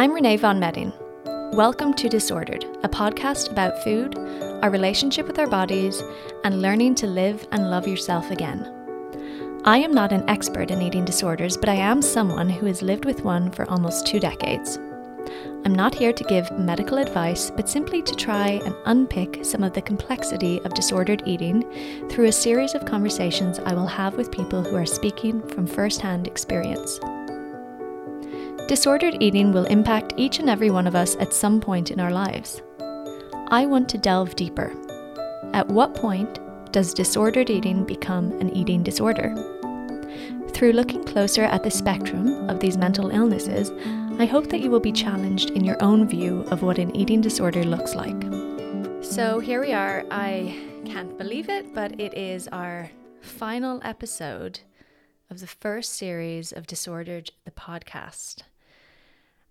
I'm Renee Von Medding. Welcome to Disordered, a podcast about food, our relationship with our bodies, and learning to live and love yourself again. I am not an expert in eating disorders, but I am someone who has lived with one for almost two decades. I'm not here to give medical advice, but simply to try and unpick some of the complexity of disordered eating through a series of conversations I will have with people who are speaking from first-hand experience. Disordered eating will impact each and every one of us at some point in our lives. I want to delve deeper. At what point does disordered eating become an eating disorder? Through looking closer at the spectrum of these mental illnesses, I hope that you will be challenged in your own view of what an eating disorder looks like. So here we are. I can't believe it, but it is our final episode of the first series of Disordered, the podcast.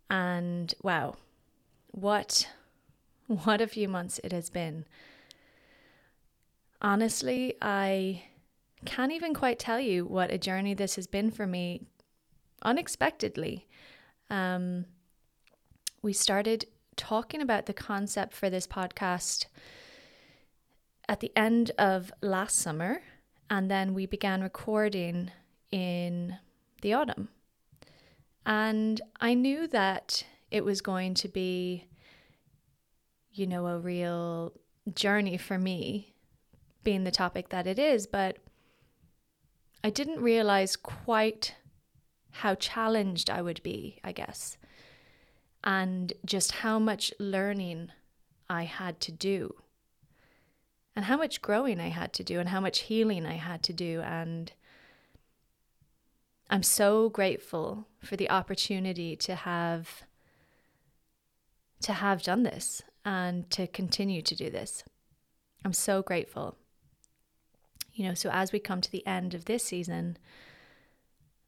And wow, what what a few months it has been. Honestly, I can't even quite tell you what a journey this has been for me unexpectedly. Um, we started talking about the concept for this podcast at the end of last summer, and then we began recording in the autumn. And I knew that it was going to be, you know, a real journey for me, being the topic that it is, but I didn't realize quite how challenged I would be, I guess, and just how much learning I had to do, and how much growing I had to do, and how much healing I had to do, and I'm so grateful for the opportunity to have to have done this and to continue to do this. I'm so grateful. You know, so as we come to the end of this season,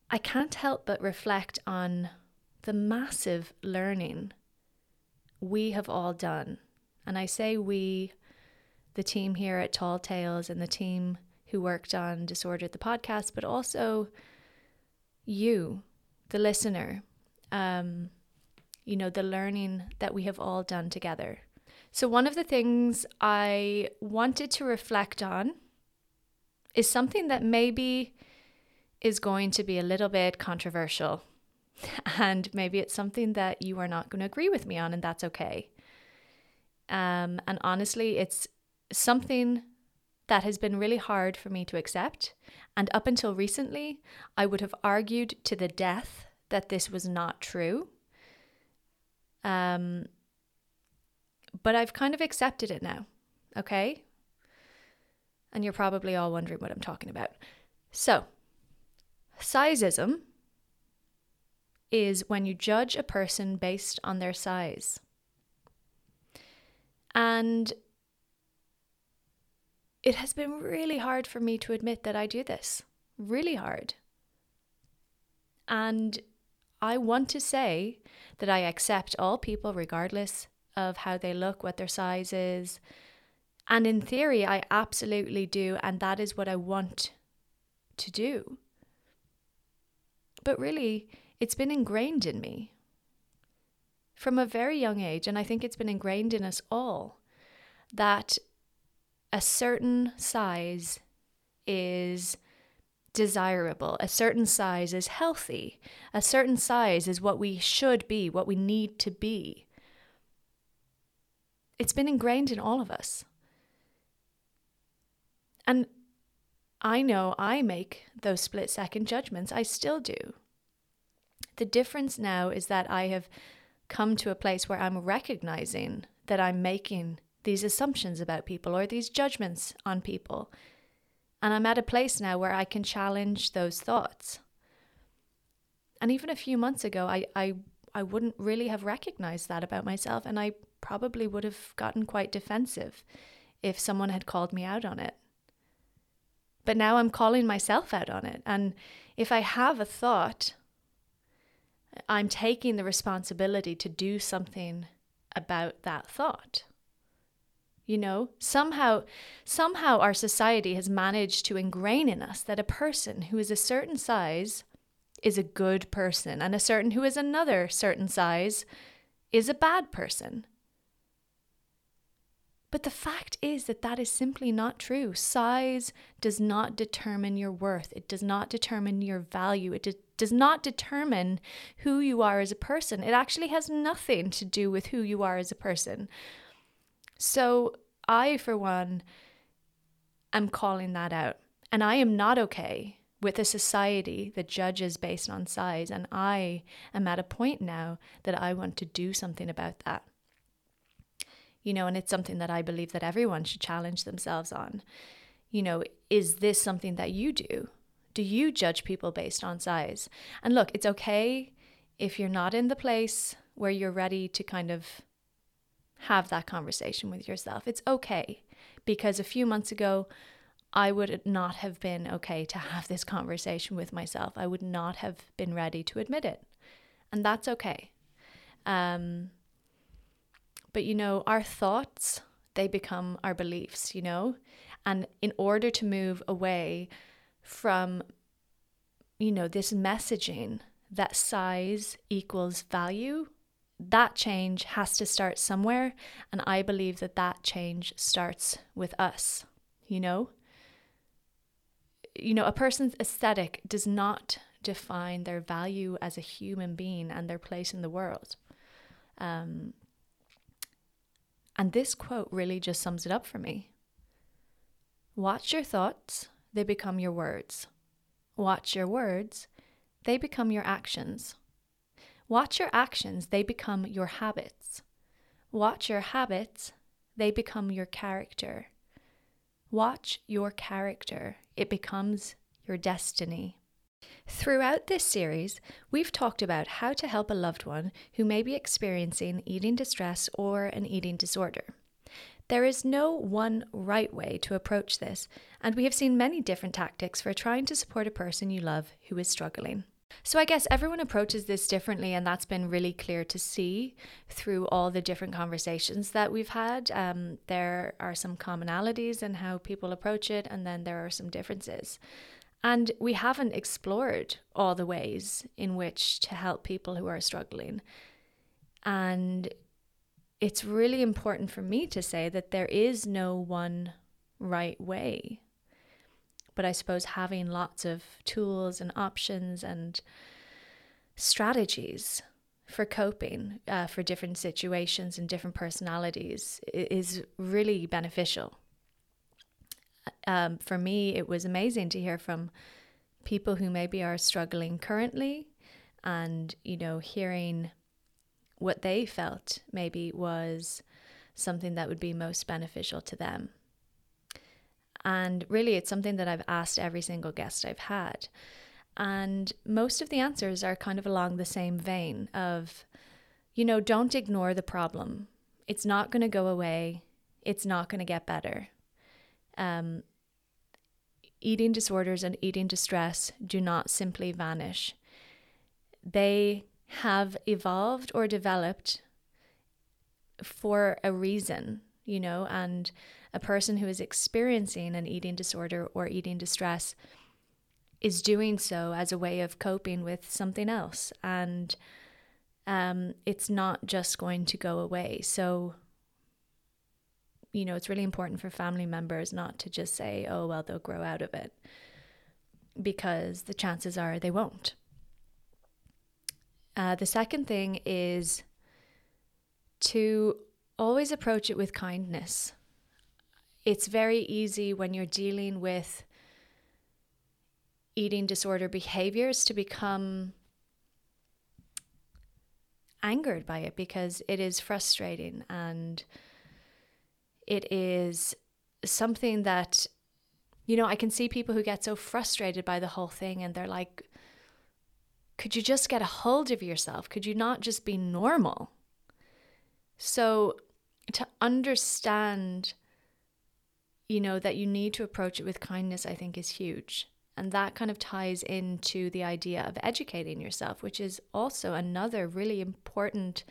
I can't help but reflect on the massive learning we have all done. And I say we, the team here at Tall Tales and the team who worked on Disordered the podcast, but also you, the listener, um, you know, the learning that we have all done together. So, one of the things I wanted to reflect on is something that maybe is going to be a little bit controversial. And maybe it's something that you are not going to agree with me on, and that's okay. Um, and honestly, it's something that has been really hard for me to accept. And up until recently, I would have argued to the death that this was not true. Um, but I've kind of accepted it now, okay? And you're probably all wondering what I'm talking about. So, sizeism is when you judge a person based on their size. And it has been really hard for me to admit that I do this. Really hard. And I want to say that I accept all people regardless of how they look, what their size is. And in theory, I absolutely do. And that is what I want to do. But really, it's been ingrained in me from a very young age. And I think it's been ingrained in us all that a certain size is desirable, a certain size is healthy, a certain size is what we should be, what we need to be. It's been ingrained in all of us. And I know I make those split second judgments. I still do. The difference now is that I have come to a place where I'm recognizing that I'm making these assumptions about people or these judgments on people. And I'm at a place now where I can challenge those thoughts. And even a few months ago, I, I, I wouldn't really have recognized that about myself. And I probably would have gotten quite defensive if someone had called me out on it. But now I'm calling myself out on it. And if I have a thought, I'm taking the responsibility to do something about that thought. You know, somehow somehow our society has managed to ingrain in us that a person who is a certain size is a good person and a certain who is another certain size is a bad person. But the fact is that that is simply not true. Size does not determine your worth, it does not determine your value, it de- does not determine who you are as a person. It actually has nothing to do with who you are as a person. So, I, for one, am calling that out. And I am not okay with a society that judges based on size. And I am at a point now that I want to do something about that you know, and it's something that I believe that everyone should challenge themselves on. You know, is this something that you do? Do you judge people based on size? And look, it's okay if you're not in the place where you're ready to kind of have that conversation with yourself. It's okay because a few months ago, I would not have been okay to have this conversation with myself. I would not have been ready to admit it. And that's okay. Um, but you know, our thoughts, they become our beliefs, you know? And in order to move away from, you know, this messaging that size equals value, that change has to start somewhere. And I believe that that change starts with us, you know? You know, a person's aesthetic does not define their value as a human being and their place in the world. Um, and this quote really just sums it up for me. Watch your thoughts, they become your words. Watch your words, they become your actions. Watch your actions, they become your habits. Watch your habits, they become your character. Watch your character, it becomes your destiny. Throughout this series, we've talked about how to help a loved one who may be experiencing eating distress or an eating disorder. There is no one right way to approach this, and we have seen many different tactics for trying to support a person you love who is struggling. So, I guess everyone approaches this differently, and that's been really clear to see through all the different conversations that we've had. Um, there are some commonalities in how people approach it, and then there are some differences. And we haven't explored all the ways in which to help people who are struggling. And it's really important for me to say that there is no one right way. But I suppose having lots of tools and options and strategies for coping uh, for different situations and different personalities is really beneficial um, for me, it was amazing to hear from people who maybe are struggling currently and, you know, hearing what they felt maybe was something that would be most beneficial to them. And really, it's something that I've asked every single guest I've had. And most of the answers are kind of along the same vein of, you know, don't ignore the problem. It's not going to go away. It's not going to get better um, eating disorders and eating distress do not simply vanish. They have evolved or developed for a reason, you know, and a person who is experiencing an eating disorder or eating distress is doing so as a way of coping with something else. And um, it's not just going to go away. So you know, it's really important for family members not to just say, oh, well, they'll grow out of it, because the chances are they won't. Uh, the second thing is to always approach it with kindness. It's very easy when you're dealing with eating disorder behaviors to become angered by it because it is frustrating and it is something that, you know, I can see people who get so frustrated by the whole thing and they're like, could you just get a hold of yourself? Could you not just be normal? So, to understand, you know, that you need to approach it with kindness, I think is huge. And that kind of ties into the idea of educating yourself, which is also another really important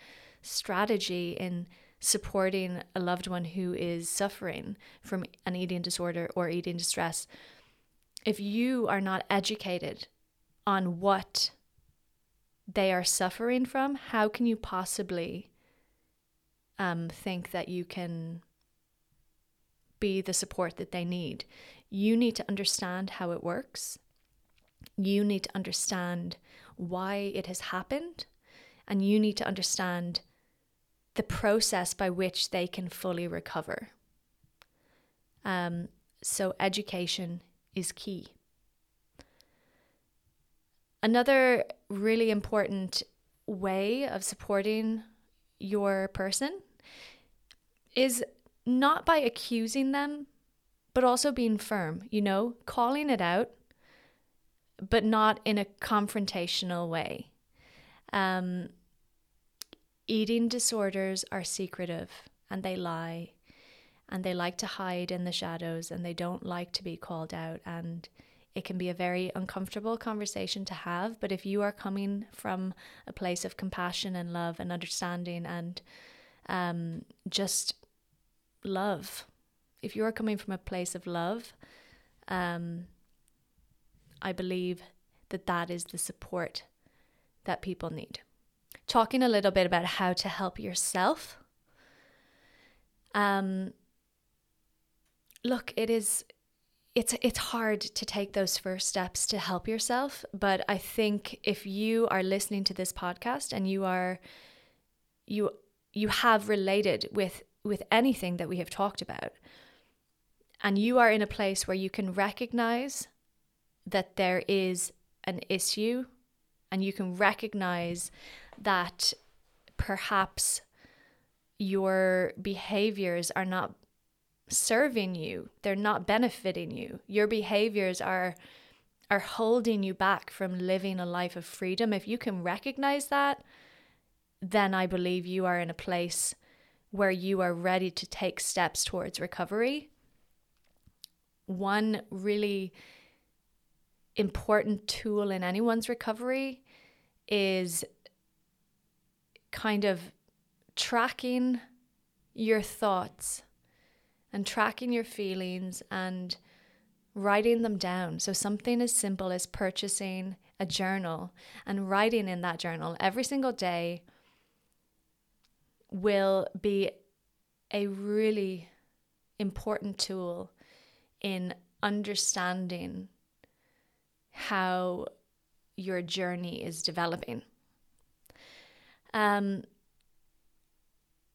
strategy in supporting a loved one who is suffering from an eating disorder or eating distress, if you are not educated on what they are suffering from, how can you possibly um, think that you can be the support that they need. You need to understand how it works. You need to understand why it has happened. And you need to understand the process by which they can fully recover. Um, so, education is key. Another really important way of supporting your person is not by accusing them, but also being firm, you know, calling it out, but not in a confrontational way. Um, eating disorders are secretive and they lie and they like to hide in the shadows and they don't like to be called out and it can be a very uncomfortable conversation to have but if you are coming from a place of compassion and love and understanding and um, just love. If you are coming from a place of love um, i believe that that is the support that people need. Talking a little bit about how to help yourself um, look, it is it's it's hard to take those first steps to help yourself, but I think if you are listening to this podcast and you are you you have related with with anything that we have talked about. And you are in a place where you can recognize that there is an issue and you can recognize that perhaps your behaviors are not serving you they're not benefiting you. Your behaviors are are holding you back from living a life of freedom. If you can recognize that then i believe you are in a place where you are ready to take steps towards recovery one really important tool in anyone's recovery is kind of tracking your thoughts and tracking your feelings and writing them down. So, something as simple as purchasing a journal and writing in that journal every single day will be a really important tool in understanding how your journey is developing. Um,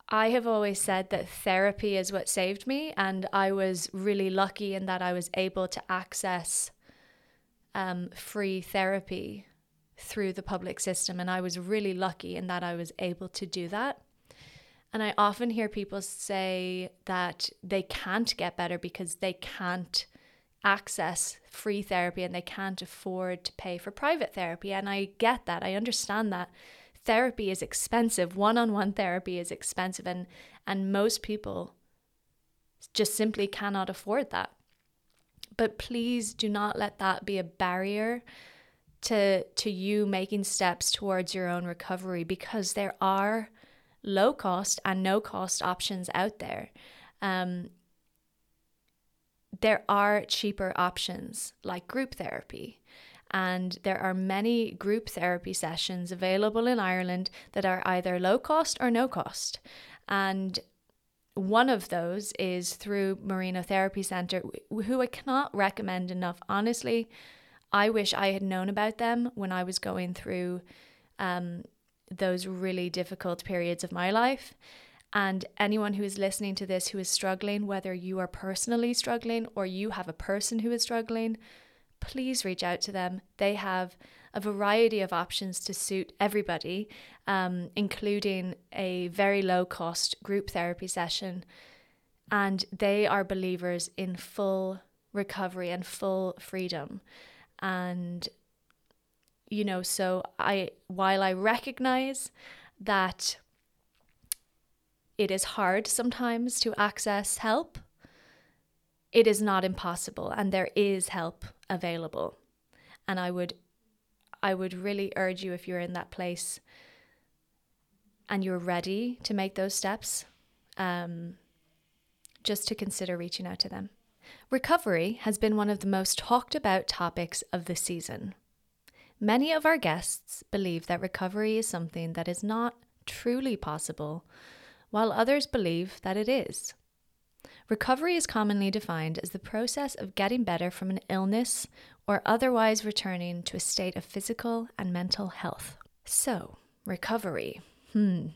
I have always said that therapy is what saved me, and I was really lucky in that I was able to access um, free therapy through the public system, and I was really lucky in that I was able to do that. And I often hear people say that they can't get better because they can't access free therapy and they can't afford to pay for private therapy. And I get that, I understand that therapy is expensive. One-on-one therapy is expensive and and most people just simply cannot afford that. But please do not let that be a barrier to to you making steps towards your own recovery because there are low cost and no cost options out there. Um, there are cheaper options like group therapy. And there are many group therapy sessions available in Ireland that are either low cost or no cost. And one of those is through Marino Therapy Centre, who I cannot recommend enough. Honestly, I wish I had known about them when I was going through um, those really difficult periods of my life. And anyone who is listening to this who is struggling, whether you are personally struggling or you have a person who is struggling, please reach out to them. They have a variety of options to suit everybody, um, including a very low cost group therapy session. And they are believers in full recovery and full freedom. And, you know, so I, while I recognize that it is hard sometimes to access help, it is not impossible and there is help available. And I would I would really urge you if you're in that place and you're ready to make those steps, um, just to consider reaching out to them. Recovery has been one of the most talked about topics of the season. Many of our guests believe that recovery is something that is not truly possible, while others believe that it is. Recovery is commonly defined as the process of getting better from an illness or otherwise returning to a state of physical and mental health. So, recovery. Hmm.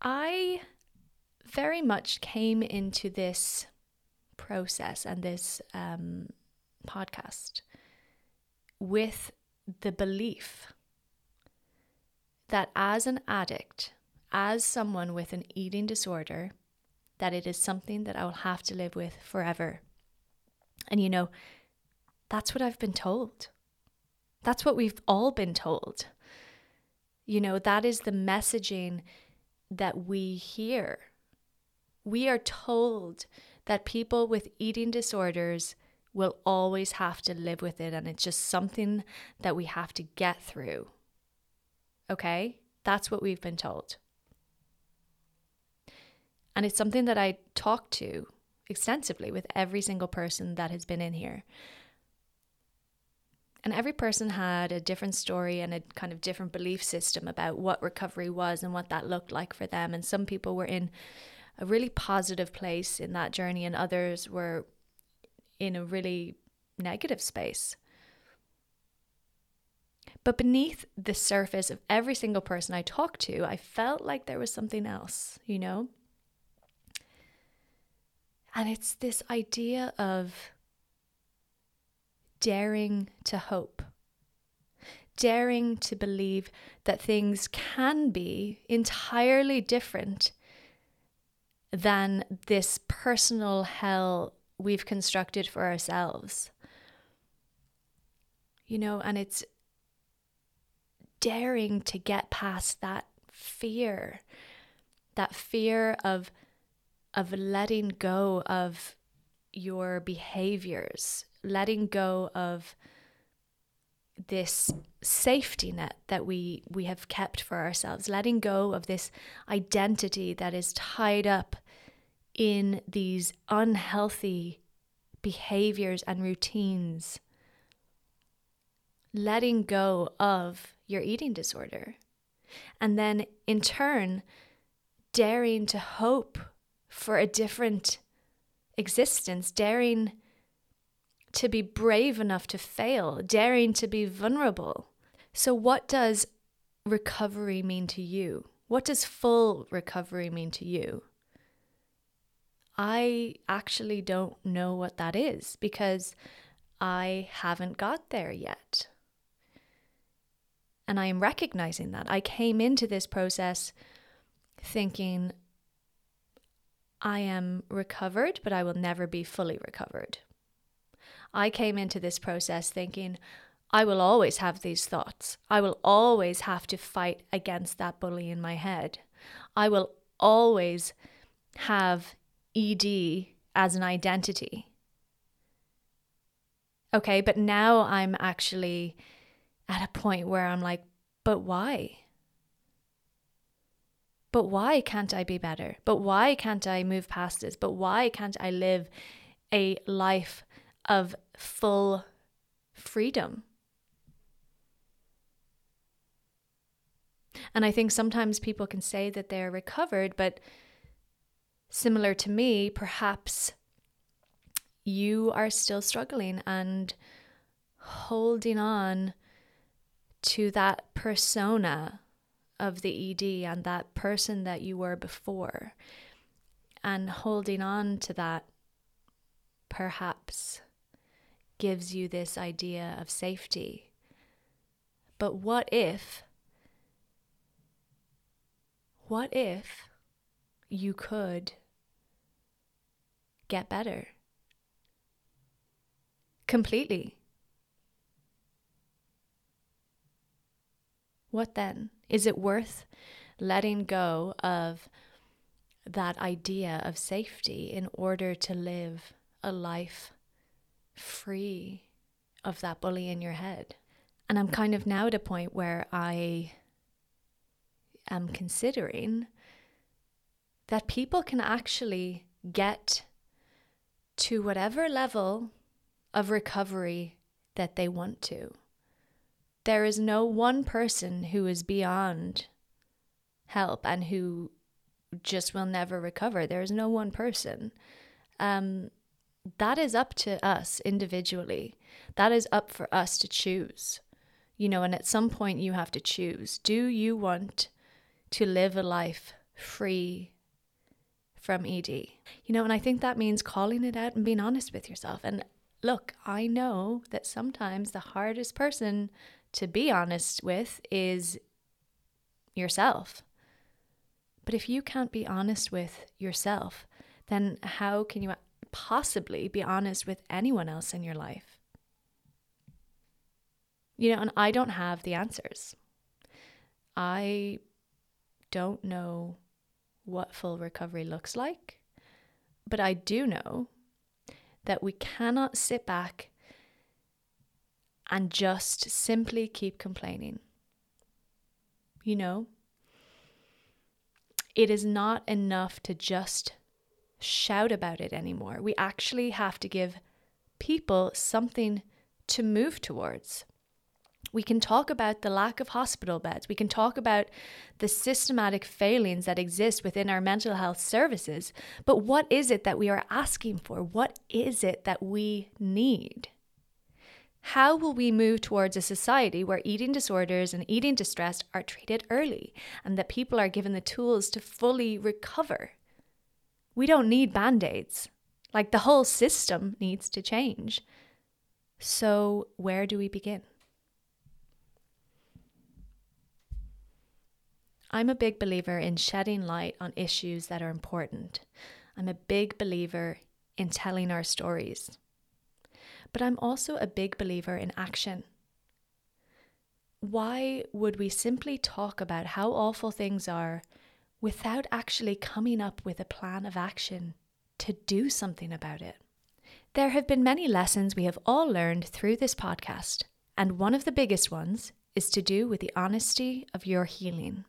I very much came into this process and this um, podcast with the belief that as an addict, as someone with an eating disorder, that it is something that I will have to live with forever. And you know, that's what I've been told. That's what we've all been told. You know, that is the messaging that we hear. We are told that people with eating disorders will always have to live with it, and it's just something that we have to get through. Okay? That's what we've been told. And it's something that I talk to extensively with every single person that has been in here. And every person had a different story and a kind of different belief system about what recovery was and what that looked like for them. And some people were in a really positive place in that journey, and others were in a really negative space. But beneath the surface of every single person I talked to, I felt like there was something else, you know? And it's this idea of daring to hope, daring to believe that things can be entirely different than this personal hell we've constructed for ourselves. You know, and it's daring to get past that fear, that fear of of letting go of your behaviors, letting go of this safety net that we we have kept for ourselves letting go of this identity that is tied up in these unhealthy behaviors and routines letting go of your eating disorder and then in turn daring to hope for a different existence daring to be brave enough to fail, daring to be vulnerable. So, what does recovery mean to you? What does full recovery mean to you? I actually don't know what that is because I haven't got there yet. And I am recognizing that. I came into this process thinking I am recovered, but I will never be fully recovered. I came into this process thinking, I will always have these thoughts. I will always have to fight against that bully in my head. I will always have ED as an identity. Okay, but now I'm actually at a point where I'm like, but why? But why can't I be better? But why can't I move past this? But why can't I live a life of full freedom. And I think sometimes people can say that they're recovered, but similar to me, perhaps you are still struggling and holding on to that persona of the ED and that person that you were before, and holding on to that perhaps gives you this idea of safety. But what if, what if you could get better? Completely. What then? Is it worth letting go of that idea of safety in order to live a life free of that bully in your head. And I'm kind of now at a point where I am considering that people can actually get to whatever level of recovery that they want to. There is no one person who is beyond help and who just will never recover. There is no one person. Um, that is up to us individually. That is up for us to choose. You know, and at some point you have to choose. Do you want to live a life free from ED? You know, and I think that means calling it out and being honest with yourself. And look, I know that sometimes the hardest person to be honest with is yourself. But if you can't be honest with yourself, then how can you possibly be honest with anyone else in your life? You know, and I don't have the answers. I don't know what full recovery looks like, but I do know that we cannot sit back and just simply keep complaining. You know, it is not enough to just shout about it anymore. We actually have to give people something to move towards. We can talk about the lack of hospital beds. We can talk about the systematic failings that exist within our mental health services. But what is it that we are asking for? What is it that we need? How will we move towards a society where eating disorders and eating distress are treated early and that people are given the tools to fully recover? We don't need band aids. Like the whole system needs to change. So, where do we begin? I'm a big believer in shedding light on issues that are important. I'm a big believer in telling our stories but I'm also a big believer in action. Why would we simply talk about how awful things are without actually coming up with a plan of action to do something about it? There have been many lessons we have all learned through this podcast, and one of the biggest ones is to do with the honesty of your healing.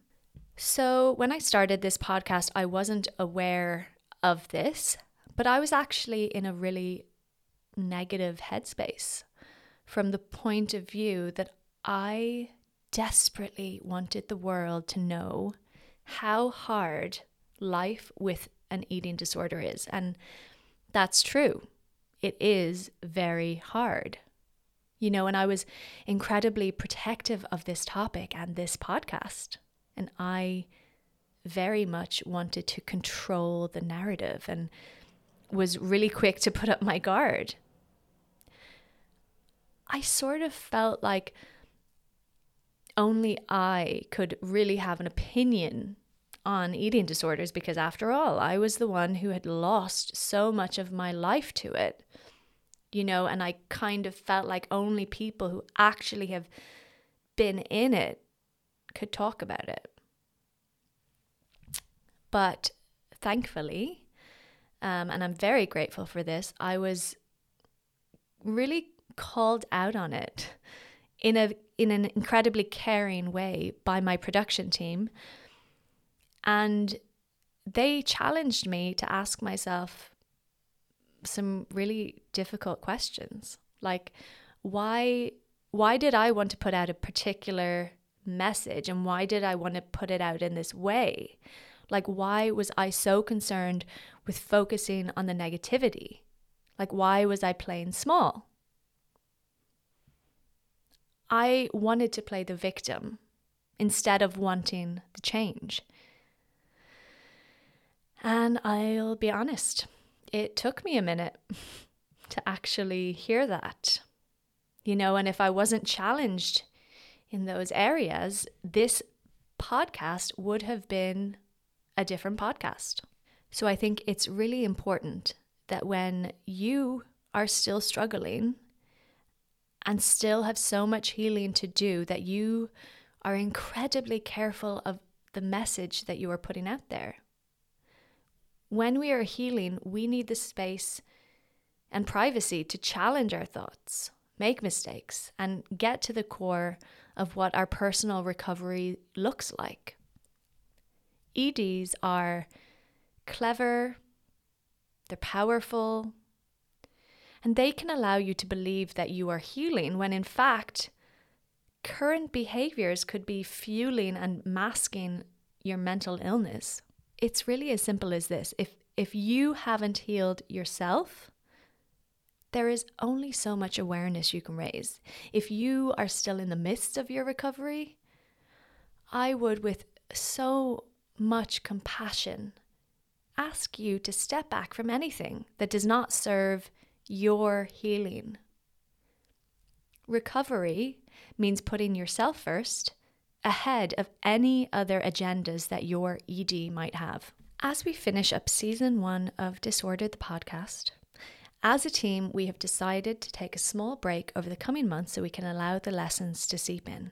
So, when I started this podcast, I wasn't aware of this, but I was actually in a really negative headspace from the point of view that I desperately wanted the world to know how hard life with an eating disorder is. And that's true. It is very hard. You know, and I was incredibly protective of this topic and this podcast. And I very much wanted to control the narrative and was really quick to put up my guard. I sort of felt like only I could really have an opinion on eating disorders because, after all, I was the one who had lost so much of my life to it. You know, and I kind of felt like only people who actually have been in it could talk about it. But thankfully, um, and I'm very grateful for this, I was really called out on it in a in an incredibly caring way by my production team and they challenged me to ask myself some really difficult questions like why why did I want to put out a particular message and why did I want to put it out in this way like why was I so concerned with focusing on the negativity like why was I playing small I wanted to play the victim instead of wanting the change. And I'll be honest, it took me a minute to actually hear that. You know, and if I wasn't challenged in those areas, this podcast would have been a different podcast. So I think it's really important that when you are still struggling and still have so much healing to do that you are incredibly careful of the message that you are putting out there. When we are healing, we need the space and privacy to challenge our thoughts, make mistakes, and get to the core of what our personal recovery looks like. EDs are clever, they're powerful, and they can allow you to believe that you are healing when in fact, current behaviors could be fueling and masking your mental illness. it's really as simple as this. If if you haven't healed yourself, there is only so much awareness you can raise. If you are still in the midst of your recovery, I would, with so much compassion, ask you to step back from anything that does not serve your healing. Recovery means putting yourself first ahead of any other agendas that your ED might have. As we finish up season one of Disordered the podcast, as a team, we have decided to take a small break over the coming months so we can allow the lessons to seep in.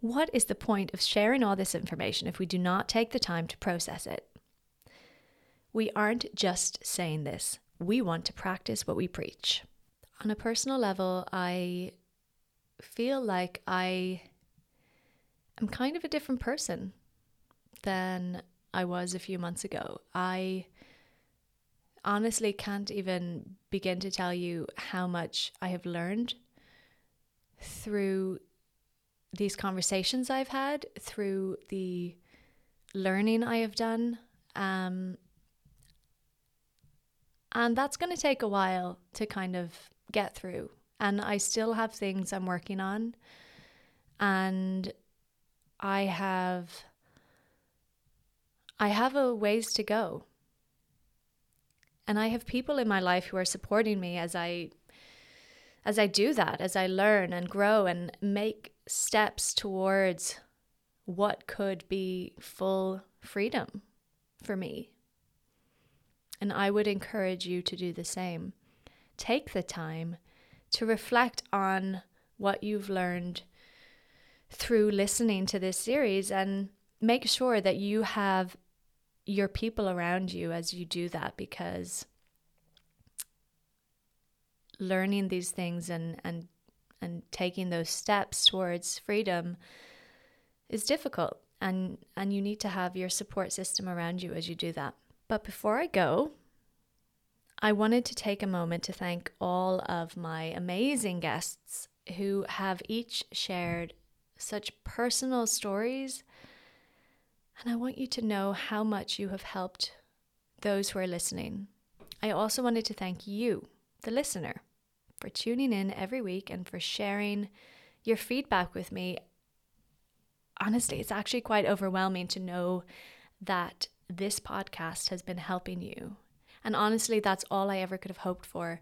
What is the point of sharing all this information if we do not take the time to process it? We aren't just saying this, we want to practice what we preach. On a personal level, I feel like I am kind of a different person than I was a few months ago. I honestly can't even begin to tell you how much I have learned through these conversations I've had, through the learning I have done. Um, and that's going to take a while to kind of get through. And I still have things I'm working on. And I have I have a ways to go. And I have people in my life who are supporting me as I as I do that, as I learn and grow and make steps towards what could be full freedom for me. And I would encourage you to do the same. Take the time to reflect on what you've learned through listening to this series and make sure that you have your people around you as you do that because learning these things and and and taking those steps towards freedom is difficult and and you need to have your support system around you as you do that. But before I go, I wanted to take a moment to thank all of my amazing guests who have each shared such personal stories and I want you to know how much you have helped those who are listening. I also wanted to thank you, the listener, for tuning in every week and for sharing your feedback with me. Honestly, it's actually quite overwhelming to know that this podcast has been helping you. And honestly, that's all I ever could have hoped for.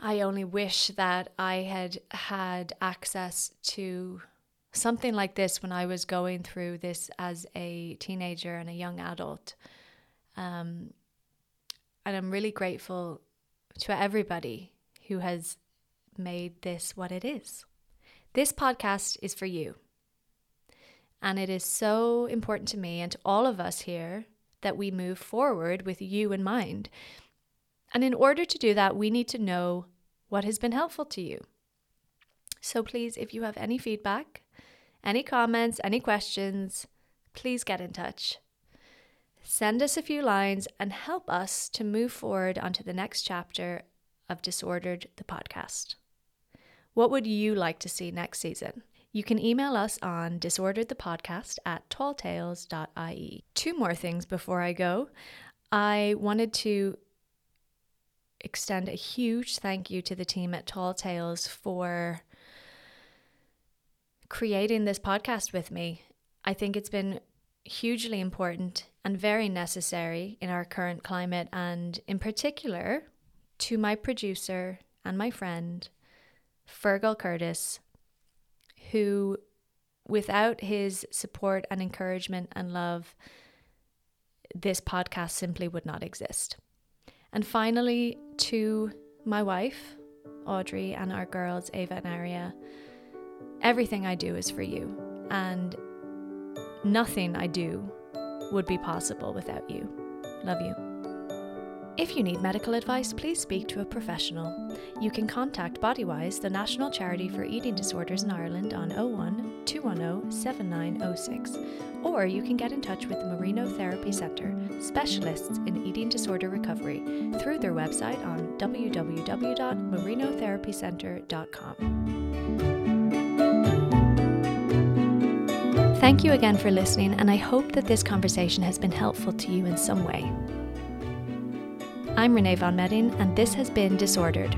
I only wish that I had had access to something like this when I was going through this as a teenager and a young adult. Um, and I'm really grateful to everybody who has made this what it is. This podcast is for you. And it is so important to me and to all of us here that we move forward with you in mind. And in order to do that, we need to know what has been helpful to you. So please, if you have any feedback, any comments, any questions, please get in touch. Send us a few lines and help us to move forward onto the next chapter of Disordered the podcast. What would you like to see next season? You can email us on disorderedthepodcast at talltales.ie. Two more things before I go. I wanted to extend a huge thank you to the team at Tall Tales for creating this podcast with me. I think it's been hugely important and very necessary in our current climate, and in particular to my producer and my friend, Fergal Curtis, who, without his support and encouragement and love, this podcast simply would not exist. And finally, to my wife, Audrey, and our girls, Ava and Aria Everything I do is for you, and nothing I do would be possible without you. Love you. If you need medical advice, please speak to a professional. You can contact Bodywhys, the national charity for eating disorders in Ireland, on 01 210 7906, or you can get in touch with the Marino Therapy Centre, specialists in eating disorder recovery, through their website on www.marinotherapycentre.com. Thank you again for listening, and I hope that this conversation has been helpful to you in some way. I'm Renee Von Medding, and this has been Disordered